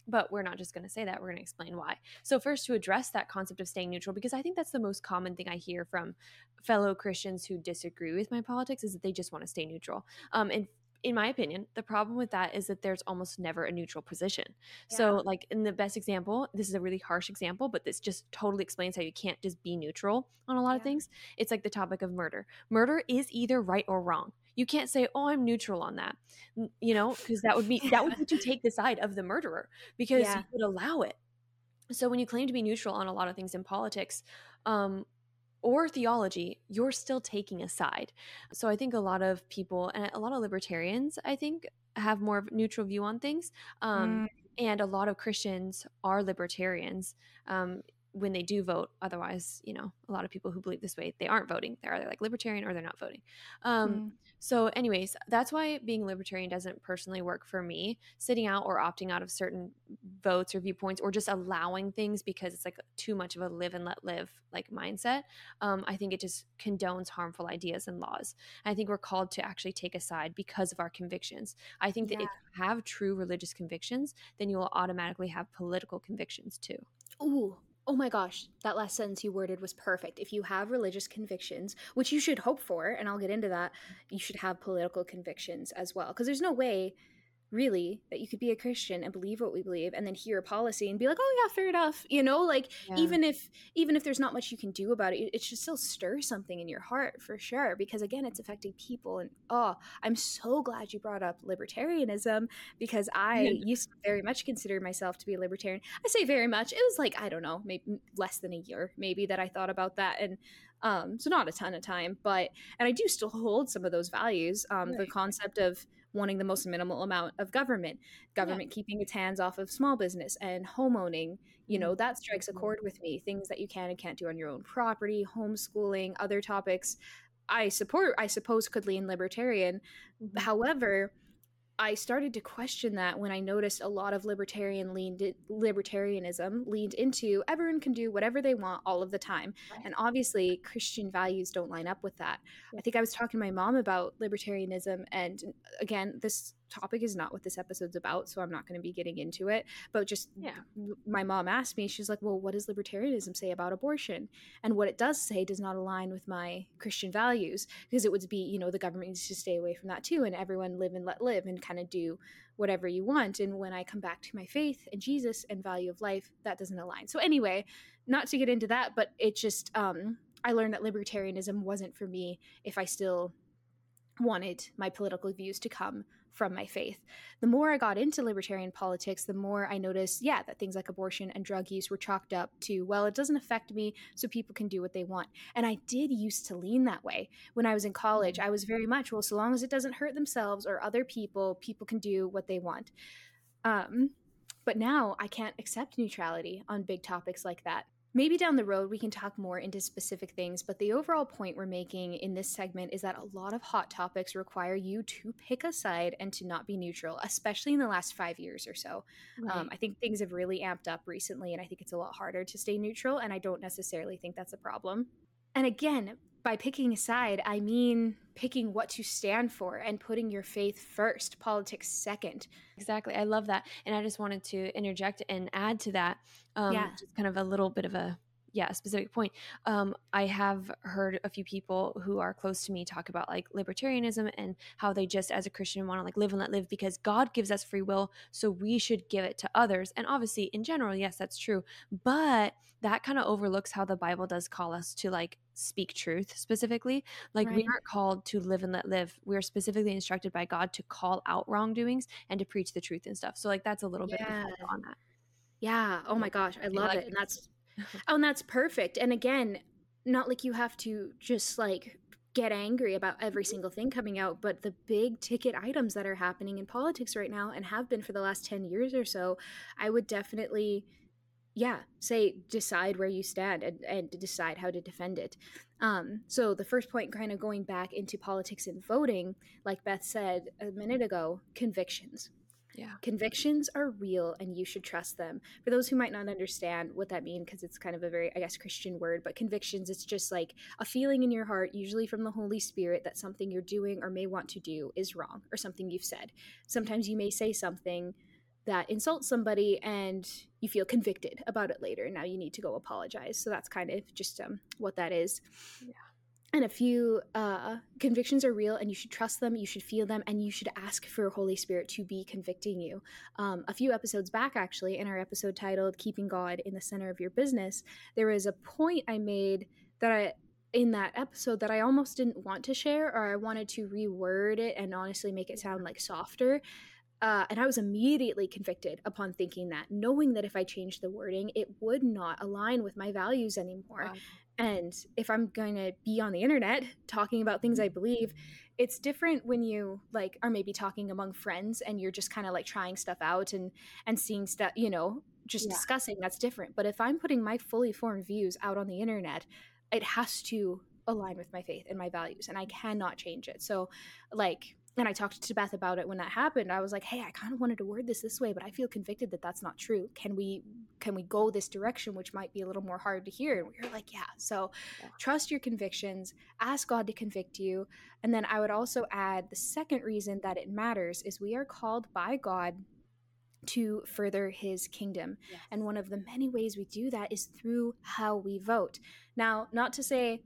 [SPEAKER 1] but we're not just going to say that we're going to explain why so first to address that concept of staying neutral because i think that's the most common thing i hear from fellow christians who disagree with my politics is that they just want to stay neutral um, and in my opinion, the problem with that is that there's almost never a neutral position. So, like in the best example, this is a really harsh example, but this just totally explains how you can't just be neutral on a lot of things. It's like the topic of murder. Murder is either right or wrong. You can't say, "Oh, I'm neutral on that," you know, because that would be that would be to take the side of the murderer because
[SPEAKER 2] Yeah.
[SPEAKER 1] you would allow it. So when you claim to be neutral on a lot of things in politics, um, or theology, you're still taking a side. So I think a lot of people and a lot of libertarians, I think, have more of a neutral view on things. Um, mm. And a lot of Christians are libertarians. Um, when they do vote otherwise you know a lot of people who believe this way they aren't voting. They're either like libertarian or they're not voting. Um, mm. so anyways that's why being libertarian doesn't personally work for me. Sitting out or opting out of certain votes or viewpoints or just allowing things because it's like too much of a live and let live like mindset um, i think it just condones harmful ideas and laws. I think we're called to actually take a side because of our convictions. I think yeah. that if you have true religious convictions then you will automatically have political convictions too.
[SPEAKER 2] Ooh, Oh my gosh, that last sentence you worded was perfect. If you have religious convictions, which you should hope for, and I'll get into that, you should have political convictions as well. Because there's no way really that you could be a christian and believe what we believe and then hear a policy and be like oh yeah fair enough you know like yeah. even if even if there's not much you can do about it it should still stir something in your heart for sure because again it's affecting people and oh i'm so glad you brought up libertarianism because i yeah. used to very much consider myself to be a libertarian i say very much it was like i don't know maybe less than a year maybe that i thought about that and um so not a ton of time but and i do still hold some of those values um right. the concept of wanting the most minimal amount of government government yeah. keeping its hands off of small business and homeowning you know mm-hmm. that strikes a mm-hmm. chord with me things that you can and can't do on your own property homeschooling other topics i support i suppose could lean libertarian mm-hmm. however I started to question that when I noticed a lot of libertarian leaned libertarianism leaned into everyone can do whatever they want all of the time. And obviously Christian values don't line up with that. I think I was talking to my mom about libertarianism and again this topic is not what this episode's about, so I'm not going to be getting into it. But just yeah. my mom asked me, she's like, "Well, what does libertarianism say about abortion?" And what it does say does not align with my Christian values because it would be, you know, the government needs to stay away from that too, and everyone live and let live and kind of do whatever you want. And when I come back to my faith and Jesus and value of life, that doesn't align. So anyway, not to get into that, but it just um, I learned that libertarianism wasn't for me if I still wanted my political views to come from my faith. The more I got into libertarian politics, the more I noticed, yeah, that things like abortion and drug use were chalked up to, well, it doesn't affect me, so people can do what they want. And I did used to lean that way. When I was in college, I was very much, well, so long as it doesn't hurt themselves or other people, people can do what they want. Um, but now I can't accept neutrality on big topics like that. Maybe down the road we can talk more into specific things, but the overall point we're making in this segment is that a lot of hot topics require you to pick a side and to not be neutral, especially in the last five years or so. Um, right. Um, I think things have really amped up recently, and I think it's a lot harder to stay neutral, and I don't necessarily think that's a problem. And again, by picking a side, I mean picking what to stand for and putting your faith first, politics second.
[SPEAKER 1] Exactly. I love that. And I just wanted to interject and add to that. Um, yeah. Just kind of a little bit of a yeah, specific point. Um, I have heard a few people who are close to me talk about like libertarianism and how they just, as a Christian, want to like live and let live because God gives us free will, so we should give it to others. And obviously, in general, yes, that's true. But that kind of overlooks how the Bible does call us to like speak truth specifically. Like right. we aren't called to live and let live. We are specifically instructed by God to call out wrongdoings and to preach the truth and stuff. So like that's a little yeah. bit on that.
[SPEAKER 2] Yeah. Oh my gosh, I love like it. And that's oh, and that's perfect. And again, not like you have to just like get angry about every single thing coming out, but the big ticket items that are happening in politics right now and have been for the last 10 years or so, I would definitely yeah say decide where you stand and, and decide how to defend it um, so the first point kind of going back into politics and voting like beth said a minute ago convictions
[SPEAKER 1] yeah.
[SPEAKER 2] Convictions are real and you should trust them. For those who might not understand what that means, because it's kind of a very, I guess, Christian word, but convictions, it's just like a feeling in your heart, usually from the Holy Spirit, that something you're doing or may want to do is wrong or something you've said. Sometimes you may say something that insults somebody and you feel convicted about it later. Now you need to go apologize. So that's kind of just um, what that is. Yeah and a few uh, convictions are real and you should trust them you should feel them and you should ask for holy spirit to be convicting you um, a few episodes back actually in our episode titled keeping god in the center of your business there was a point i made that i in that episode that i almost didn't want to share or i wanted to reword it and honestly make it sound like softer uh, and I was immediately convicted upon thinking that, knowing that if I changed the wording, it would not align with my values anymore. Wow. And if I'm going to be on the internet talking about things I believe, it's different when you like are maybe talking among friends and you're just kind of like trying stuff out and and seeing stuff, you know, just yeah. discussing. That's different. But if I'm putting my fully formed views out on the internet, it has to align with my faith and my values and I cannot change it. So like and I talked to Beth about it when that happened. I was like, "Hey, I kind of wanted to word this this way, but I feel convicted that that's not true. Can we can we go this direction which might be a little more hard to hear?" And we were like, "Yeah." So, yeah. trust your convictions, ask God to convict you, and then I would also add the second reason that it matters is we are called by God to further his kingdom. Yes. And one of the many ways we do that is through how we vote. Now, not to say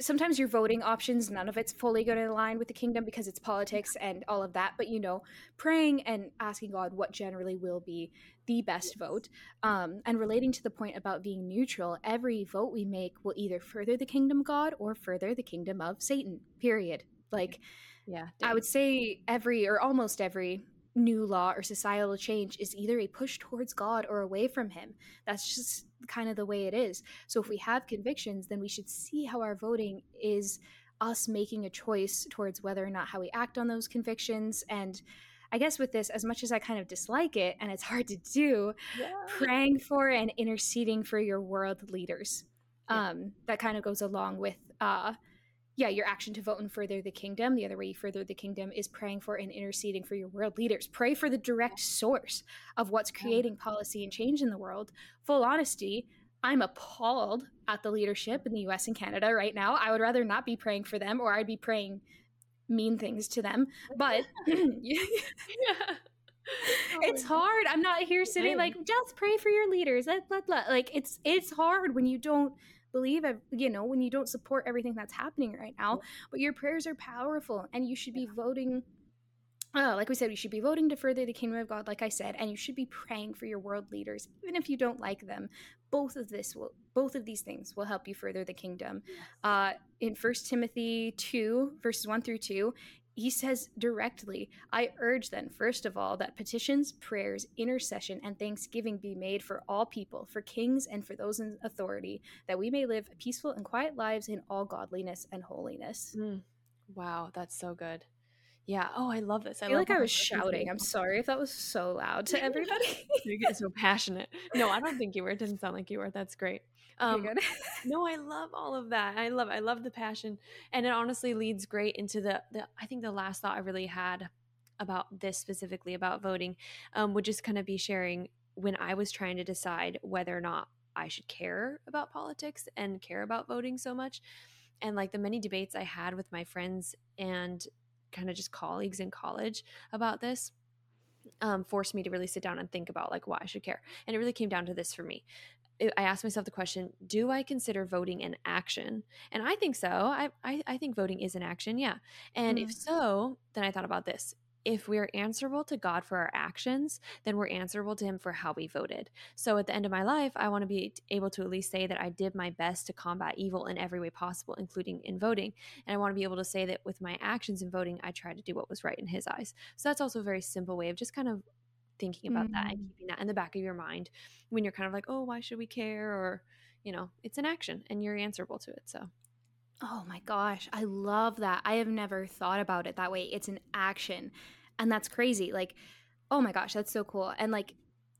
[SPEAKER 2] sometimes your voting options none of it's fully going to align with the kingdom because it's politics and all of that but you know praying and asking god what generally will be the best vote um, and relating to the point about being neutral every vote we make will either further the kingdom of god or further the kingdom of satan period. Like yeah i would say every or almost every new law or societal change is either a push towards god or away from him that's just kind of the way it is. So if we have convictions, then we should see how our voting is us making a choice towards whether or not how we act on those convictions. And I guess with this, as much as I kind of dislike it and it's hard to do, yeah. praying for and interceding for your world leaders. Yeah. Um, that kind of goes along with uh, yeah, your action to vote and further the kingdom. The other way you further the kingdom is praying for and interceding for your world leaders. Pray for the direct source of what's creating policy and change in the world. Full honesty, I'm appalled at the leadership in the US and Canada right now. I would rather not be praying for them or I'd be praying mean things to them. But yeah. it's oh hard. I'm not here sitting like just pray for your leaders. Blah, blah, blah. Like it's it's hard when you don't believe you know when you don't support everything that's happening right now but your prayers are powerful and you should be voting uh, like we said, we should be voting to further the kingdom of God, like I said, and you should be praying for your world leaders, even if you don't like them. Both of this will, both of these things will help you further the kingdom. Uh, in First Timothy two verses one through two, he says directly, I urge then, first of all, that petitions, prayers, intercession, and thanksgiving be made for all people, for kings and for those in authority, that we may live peaceful and quiet lives in all godliness and holiness.
[SPEAKER 1] Mm. Wow, that's so good. Yeah. Oh, I love this.
[SPEAKER 2] I, I feel like I was shouting. I'm sorry if that was so loud to everybody.
[SPEAKER 1] you get so passionate. No, I don't think you were. It didn't sound like you were. That's great. Um, no, I love all of that. I love. I love the passion, and it honestly leads great into the. the I think the last thought I really had about this specifically about voting um, would just kind of be sharing when I was trying to decide whether or not I should care about politics and care about voting so much. And like the many debates I had with my friends and kind of just colleagues in college about this um, forced me to really sit down and think about like why I should care. And it really came down to this for me. I asked myself the question, do I consider voting an action? And I think so. I, I, I think voting is an action, yeah. And mm. if so, then I thought about this if we're answerable to God for our actions, then we're answerable to Him for how we voted. So at the end of my life, I want to be able to at least say that I did my best to combat evil in every way possible, including in voting. And I want to be able to say that with my actions in voting, I tried to do what was right in His eyes. So that's also a very simple way of just kind of thinking about mm-hmm. that and mm. keeping that in the back of your mind when you're kind of like, oh, why should we care? Or, you know, it's an action and you're answerable to it. So.
[SPEAKER 2] Oh my gosh, I love that. I have never thought about it that way. It's an action. And that's crazy. Like, oh my gosh, that's so cool. And like,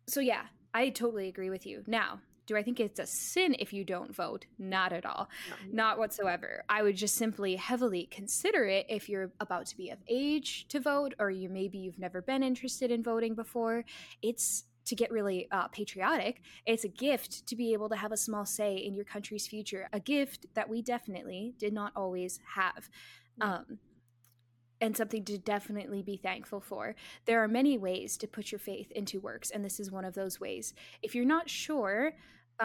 [SPEAKER 2] so yeah, I totally agree with you. Now, do I think it's a sin if you don't vote? Not at all. Not whatsoever. I would just simply heavily consider it if you're about to be of age to vote or you maybe you've never been interested in voting before. It's to get really uh, patriotic. It's a gift to be able to have a small say in your country's future, a gift that we definitely did not always have. Um, and something to definitely be thankful for. There are many ways to put your faith into works, and this is one of those ways. If you're not sure,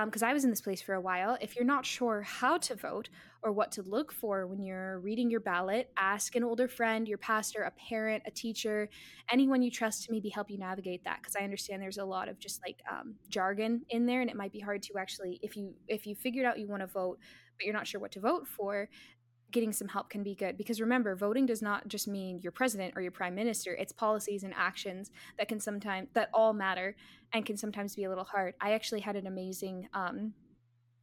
[SPEAKER 2] because um, I was in this place for a while, if you're not sure how to vote or what to look for when you're reading your ballot, ask an older friend, your pastor, a parent, a teacher, anyone you trust to maybe help you navigate that. Because I understand there's a lot of just like um, jargon in there, and it might be hard to actually, if you if you figured out you want to vote, but you're not sure what to vote for, getting some help can be good. Because remember voting does not just mean your president or your prime minister. It's policies and actions that can sometimes that all matter and can sometimes be a little hard. I actually had an amazing um,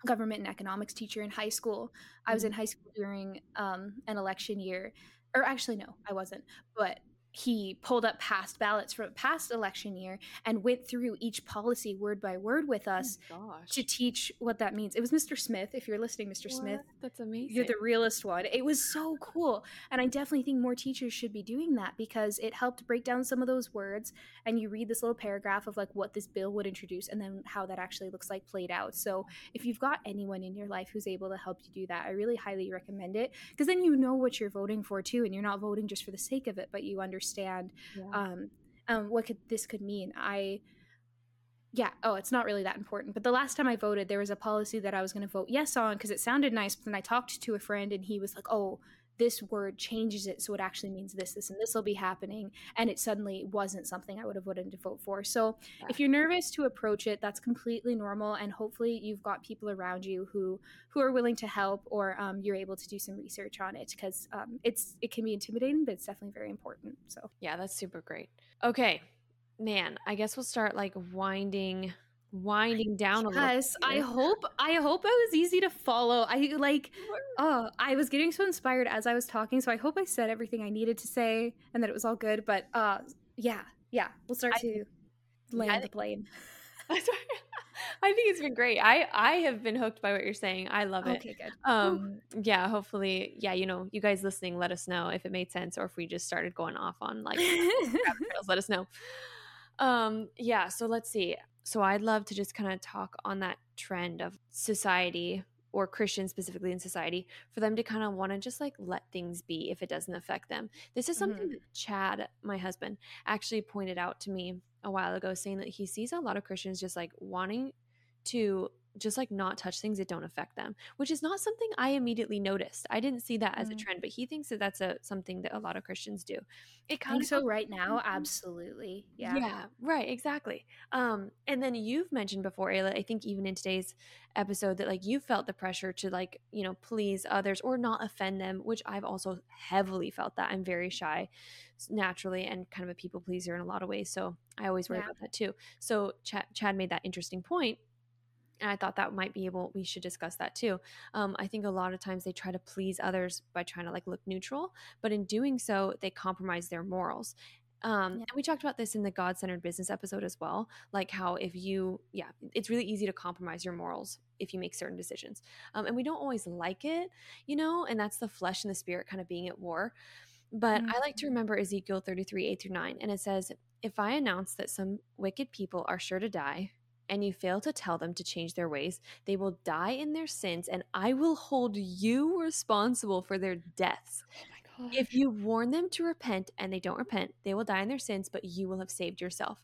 [SPEAKER 2] government and economics teacher in high school. I was in high school during um, an election year, or actually, no, I wasn't. But he pulled up past ballots from past election year and went through each policy word by word with
[SPEAKER 1] Oh
[SPEAKER 2] us
[SPEAKER 1] my
[SPEAKER 2] to teach what that means. It was Mr. Smith. If you're listening, Mr. Smith,
[SPEAKER 1] That's amazing.
[SPEAKER 2] you're the realest one. It was so cool. And I definitely think more teachers should be doing that because it helped break down some of those words. And you read this little paragraph of like what this bill would introduce and then how that actually looks like played out. So if you've got anyone in your life who's able to help you do that, I really highly recommend it because then you know what you're voting for too. And you're not voting just for the sake of it, but you understand
[SPEAKER 1] Yeah.
[SPEAKER 2] um, um, what could this could mean. I yeah oh it's not really that important but the last time i voted there was a policy that i was going to vote yes on because it sounded nice but then i talked to a friend and he was like oh this word changes it so it actually means this this and this will be happening and it suddenly wasn't something i would have wanted to vote for so
[SPEAKER 1] Yeah.
[SPEAKER 2] if you're nervous to approach it that's completely normal and hopefully you've got people around you who who are willing to help or um, you're able to do some research on it because um, it's it can be intimidating but it's definitely very important so
[SPEAKER 1] Yeah, that's super great. Okay, man, I guess we'll start like winding winding down a little.
[SPEAKER 2] Yes, I hope I hope I was easy to follow. I like oh, I was getting so inspired as I was talking, so I hope I said everything I needed to say and that it was all good. But uh yeah, yeah, we'll start
[SPEAKER 1] I-
[SPEAKER 2] to land
[SPEAKER 1] I
[SPEAKER 2] the plane.
[SPEAKER 1] I think it's been great. I I have been hooked by what you're saying. I love it.
[SPEAKER 2] Okay, good.
[SPEAKER 1] Um yeah, hopefully yeah, you know, you guys listening let us know if it made sense or if we just started going off on like trails, let us know. Um, yeah, so let's see. So I'd love to just kind of talk on that trend of society or Christians specifically in society for them to kind of want to just like let things be if it doesn't affect them. This is something
[SPEAKER 2] Mhm.
[SPEAKER 1] that Chad, my husband, actually pointed out to me a while ago, saying that he sees a lot of Christians just like wanting to just like not touch things that don't affect them, which is not something I immediately noticed. I didn't see that as a
[SPEAKER 2] Mm.
[SPEAKER 1] trend, but he thinks that that's a something that a lot of Christians do. It
[SPEAKER 2] I
[SPEAKER 1] kind
[SPEAKER 2] think
[SPEAKER 1] of
[SPEAKER 2] so right now,
[SPEAKER 1] Mhm.
[SPEAKER 2] absolutely. Yeah.
[SPEAKER 1] yeah, right, exactly. Um, and then you've mentioned before, Ayla, I think even in today's episode that like you felt the pressure to like, you know, please others or not offend them, which I've also heavily felt that. I'm very shy naturally and kind of a people pleaser in a lot of ways. So I always worry
[SPEAKER 2] Yeah.
[SPEAKER 1] about that too. So Chad, Chad made that interesting point, And I thought that might be able, we should discuss that too. Um, I think a lot of times they try to please others by trying to like look neutral, but in doing so, they compromise their morals. Um,
[SPEAKER 2] Yeah.
[SPEAKER 1] And we talked about this in the God centered business episode as well. Like how if you, yeah, it's really easy to compromise your morals if you make certain decisions. Um, and we don't always like it, you know, and that's the flesh and the spirit kind of being at war. But I like to remember Ezekiel 33, 8 through 9. And it says, If I announce that some wicked people are sure to die, and you fail to tell them to change their ways, they will die in their sins, and I will hold you responsible for their deaths.
[SPEAKER 2] Oh my god.
[SPEAKER 1] If you warn them to repent and they don't repent, they will die in their sins, but you will have saved yourself.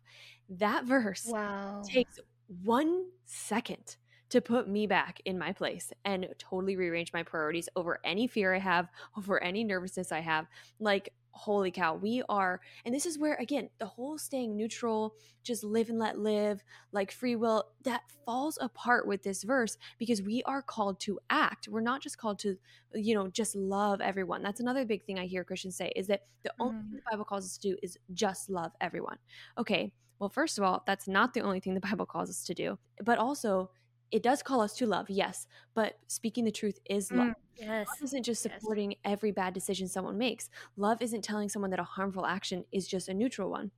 [SPEAKER 1] That verse
[SPEAKER 2] wow.
[SPEAKER 1] takes one second to put me back in my place and totally rearrange my priorities over any fear I have, over any nervousness I have. Like, holy cow, we are, and this is where, again, the whole staying neutral, just live and let live, like free will, that falls apart with this verse because we are called to act. We're not just called to, you know, just love everyone. That's another big thing I hear Christians say is that the only thing mm-hmm. the Bible calls us to do is just love everyone. Okay, well, first of all, that's not the only thing the Bible calls us to do, but also it does call us to love, yes, but speaking the truth is love.
[SPEAKER 2] Mm, yes.
[SPEAKER 1] Love isn't just
[SPEAKER 2] Yes.
[SPEAKER 1] supporting every bad decision someone makes. Love isn't telling someone that a harmful action is just a neutral one.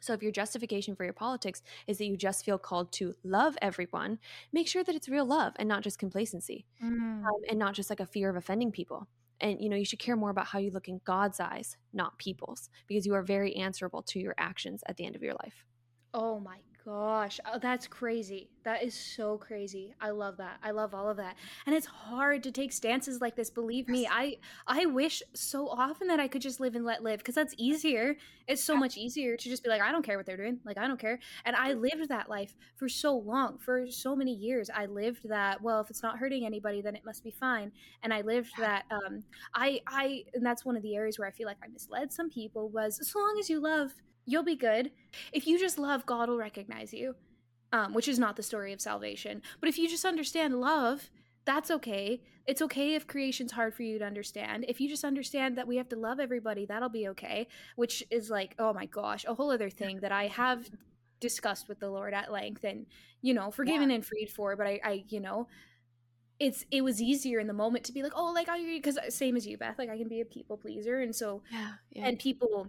[SPEAKER 1] So if your justification for your politics is that you just feel called to love everyone, make sure that it's real love and not just complacency
[SPEAKER 2] Mm.
[SPEAKER 1] um, and not just like a fear of offending people. And you know, you should care more about how you look in God's eyes, not people's, because you are very answerable to your actions at the end of your life.
[SPEAKER 2] Oh my gosh. Oh, that's crazy. That is so crazy. I love that. I love all of that. And it's hard to take stances like this, believe me. I I wish so often that I could just live and let live because that's easier. It's so much easier to just be like I don't care what they're doing. Like I don't care. And I lived that life for so long. For so many years I lived that well, if it's not hurting anybody then it must be fine. And I lived that um I I and that's one of the areas where I feel like I misled some people was as long as you love you'll be good. If you just love, God will recognize you, um, which is not the story of salvation. But if you just understand love, that's okay. It's okay if creation's hard for you to understand. If you just understand that we have to love everybody, that'll be okay, which is like, oh my gosh, a whole other thing that I have discussed with the Lord at length and, you know, forgiven and freed for. But I, I, you know, it's it was easier in the moment to be like oh like i because same as you beth like i can be a people pleaser and so
[SPEAKER 1] yeah, yeah.
[SPEAKER 2] and people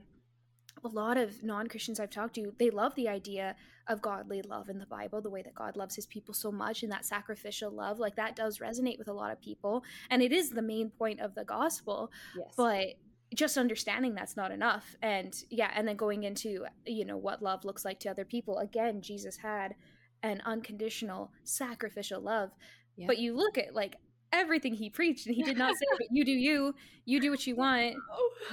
[SPEAKER 2] a lot of non-christians i've talked to they love the idea of godly love in the bible the way that god loves his people so much and that sacrificial love like that does resonate with a lot of people and it is the main point of the gospel
[SPEAKER 1] yes.
[SPEAKER 2] but just understanding that's not enough and yeah and then going into you know what love looks like to other people again jesus had an unconditional sacrificial love
[SPEAKER 1] Yeah.
[SPEAKER 2] but you look at like everything he preached and he did not say "But you do you. You do what you want.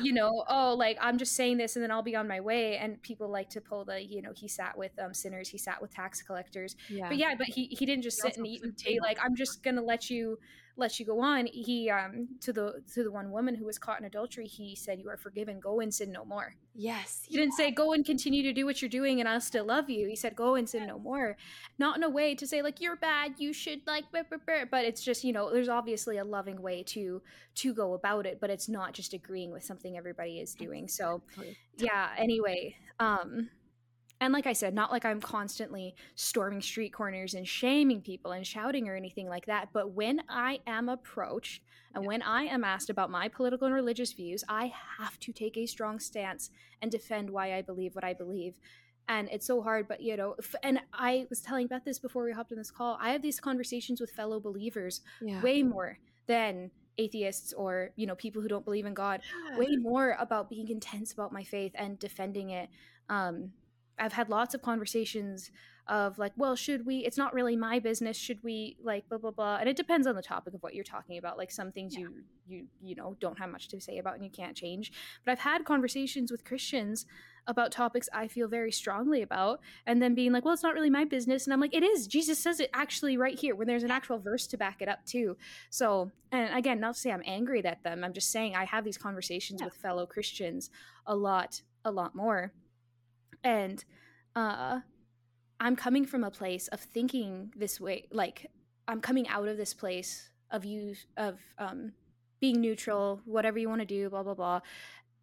[SPEAKER 2] You know oh like i'm just saying this and then i'll be on my way. And people like to pull the you know he sat with um sinners he sat with tax collectors.
[SPEAKER 1] Yeah.
[SPEAKER 2] but yeah. but he he didn't just
[SPEAKER 1] He
[SPEAKER 2] sit and eat and say like i'm just gonna let you let you go on he um to the to the one woman who was caught in adultery he said you are forgiven. Go and sin no more.
[SPEAKER 1] Yes.
[SPEAKER 2] he didn't say go and continue to do what you're doing and i'll still love you. He said go and sin no more. Not in a way to say like you're bad. You should like but it's just you know there's obviously a loving way to to go about it but it's not just agreeing with something everybody is doing. So yeah anyway um and like i said not like i'm constantly storming street corners and shaming people and shouting or anything like that but when i am approached and
[SPEAKER 1] Yeah.
[SPEAKER 2] when i am asked about my political and religious views i have to take a strong stance and defend why i believe what i believe and it's so hard but you know f- and i was telling beth this before we hopped on this call i have these conversations with fellow believers
[SPEAKER 1] Yeah.
[SPEAKER 2] way more than atheists or you know people who don't believe in god way more about being intense about my faith and defending it. Um, I've had lots of conversations of like, well, should we? It's not really my business. Should we like blah blah blah? And it depends on the topic of what you're talking about. Like some things you you you know don't have much to say about and you can't change. But I've had conversations with Christians about topics I feel very strongly about, and then being like, well, it's not really my business. And I'm like, it is. Jesus says it actually right here when there's an actual verse to back it up too. So, and again, not to say I'm angry at them. I'm just saying I have these conversations
[SPEAKER 1] Yeah.
[SPEAKER 2] with fellow Christians a lot, a lot more. And uh I'm coming from a place of thinking this way, like I'm coming out of this place of you of um being neutral, whatever you want to do, blah blah blah.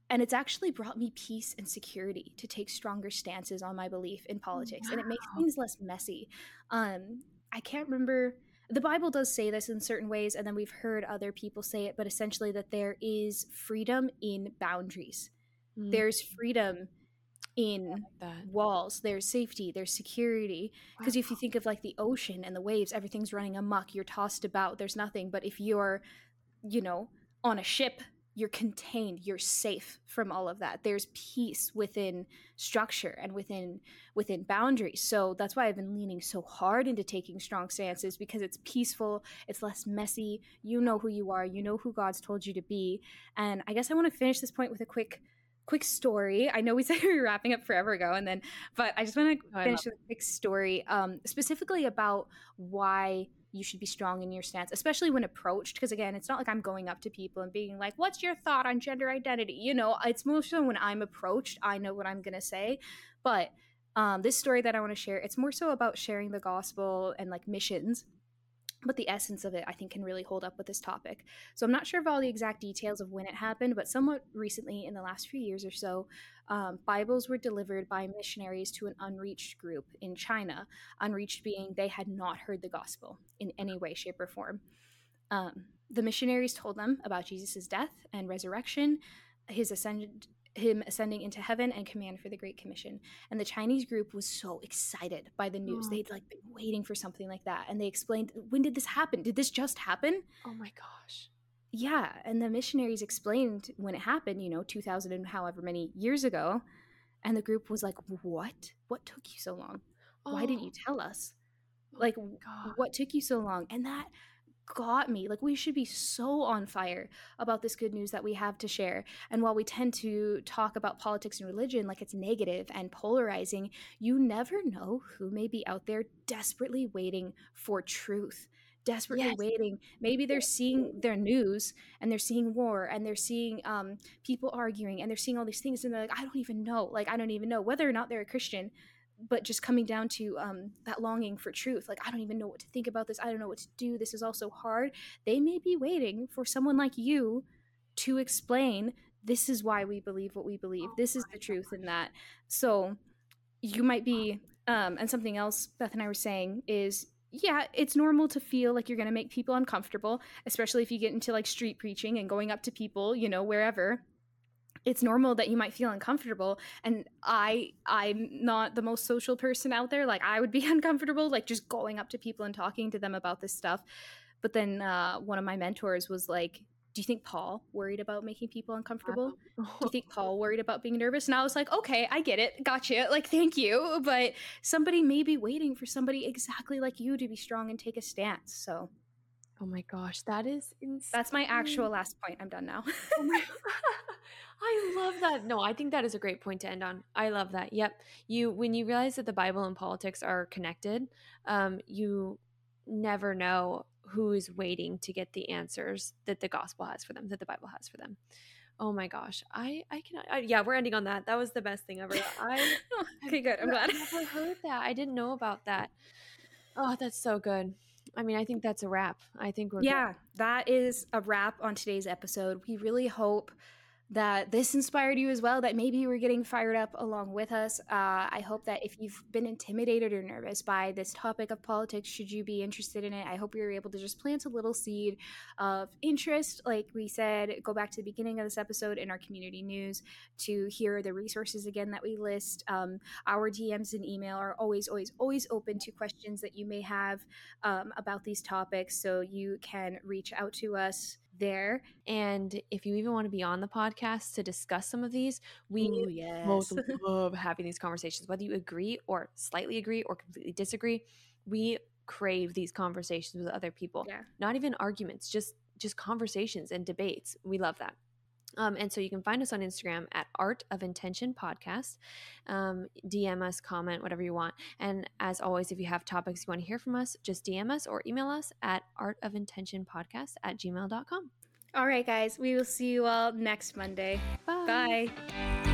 [SPEAKER 2] And it's actually brought me peace and security to take stronger stances on my belief in politics, and it makes things less messy. Um, I can't remember. The Bible does say this in certain ways, and then we've heard other people say it, but essentially that there is freedom in boundaries.
[SPEAKER 1] Mm,
[SPEAKER 2] There's freedom in
[SPEAKER 1] like
[SPEAKER 2] walls there's safety there's security because if you think of like the ocean and the waves everything's running amok you're tossed about there's nothing but if you're you know on a ship you're contained you're safe from all of that. There's peace within structure and within within boundaries. So that's why i've been leaning so hard into taking strong stances because it's peaceful it's less messy you know who you are you know who god's told you to be. And i guess i want to finish this point with a quick quick story. I know we said we were wrapping up forever ago and then but i just want to
[SPEAKER 1] Oh,
[SPEAKER 2] finish with a quick story um, specifically about why you should be strong in your stance especially when approached because again it's not like i'm going up to people and being like what's your thought on gender identity? You know it's more so when i'm approached i know what i'm going to say. But um, this story that i want to share it's more so about sharing the gospel and like missions but the essence of it i think can really hold up with this topic. So i'm not sure of all the exact details of when it happened but somewhat recently in the last few years or so um, bibles were delivered by missionaries to an unreached group in china unreached being they had not heard the gospel in any way shape or form. Um, the missionaries told them about jesus' death and resurrection his ascended him ascending into heaven and command for the great commission. And the chinese group was so excited by the news.
[SPEAKER 1] Oh.
[SPEAKER 2] they'd like been waiting for something like that. And they explained when did this happen? Did this just happen?
[SPEAKER 1] Oh my gosh.
[SPEAKER 2] yeah. And the missionaries explained when it happened you know 2000 and however many years ago. And the group was like what? What took you so long? Why didn't
[SPEAKER 1] Oh,
[SPEAKER 2] you tell us?
[SPEAKER 1] Oh
[SPEAKER 2] like what took you so long? And that got me like we should be so on fire about this good news that we have to share. And while we tend to talk about politics and religion like it's negative and polarizing you never know who may be out there desperately waiting for truth desperately
[SPEAKER 1] Yes.
[SPEAKER 2] waiting. Maybe they're seeing their news and they're seeing war and they're seeing um, people arguing and they're seeing all these things and they're like i don't even know. Like i don't even know whether or not they're a christian but just coming down to um, that longing for truth like i don't even know what to think about this. I don't know what to do. This is all so hard. They may be waiting for someone like you to explain this is why we believe what we believe.
[SPEAKER 1] Oh
[SPEAKER 2] this is the truth in that. So you might be um, and something else beth and i were saying is yeah, it's normal to feel like you're going to make people uncomfortable, especially if you get into like street preaching and going up to people, you know, wherever. It's normal that you might feel uncomfortable and I I'm not the most social person out there. Like I would be uncomfortable like just going up to people and talking to them about this stuff. But then uh, one of my mentors was like, do you think Paul worried about making people uncomfortable? do you think Paul worried about being nervous? And I was like, okay, I get it. Gotcha. Like, thank you. But somebody may be waiting for somebody exactly like you to be strong and take a stance. So,
[SPEAKER 1] oh my gosh, that is insane.
[SPEAKER 2] That's my actual last point. I'm done now. oh
[SPEAKER 1] I love that. No, I think that is a great point to end on. I love that. Yep. You, when you realize that the Bible and politics are connected, um, you never know who is waiting to get the answers that the gospel has for them, that the Bible has for them. Oh my gosh, I I cannot. I, yeah, we're ending on that. That was the best thing ever. I
[SPEAKER 2] okay, good. I'm glad.
[SPEAKER 1] I never heard that. I didn't know about that. Oh, that's so good. I mean, I think that's a wrap. I think we're
[SPEAKER 2] yeah.
[SPEAKER 1] Good.
[SPEAKER 2] That is a wrap on today's episode. We really hope that this inspired you as well, that maybe you were getting fired up along with us. Uh, I hope that if you've been intimidated or nervous by this topic of politics, should you be interested in it, I hope you're able to just plant a little seed of interest. Like we said, go back to the beginning of this episode in our community news to hear the resources again that we list. Um, our DMs and email are always, always, always open to questions that you may have um, about these topics. So you can reach out to us there.
[SPEAKER 1] And if you even want to be on the podcast to discuss some of these, we Ooh, yes. both love having these conversations, whether you agree or slightly agree or completely disagree. We crave these conversations with other people.
[SPEAKER 2] Yeah.
[SPEAKER 1] Not even arguments, just just conversations and debates. We love that. Um, and so you can find us on Instagram at Art of Intention Podcast. Um, DM us, comment, whatever you want. And as always, if you have topics you want to hear from us, just DM us or email us at artofintentionpodcast at gmail.com.
[SPEAKER 2] All right, guys. We will see you all next Monday.
[SPEAKER 1] Bye.
[SPEAKER 2] Bye.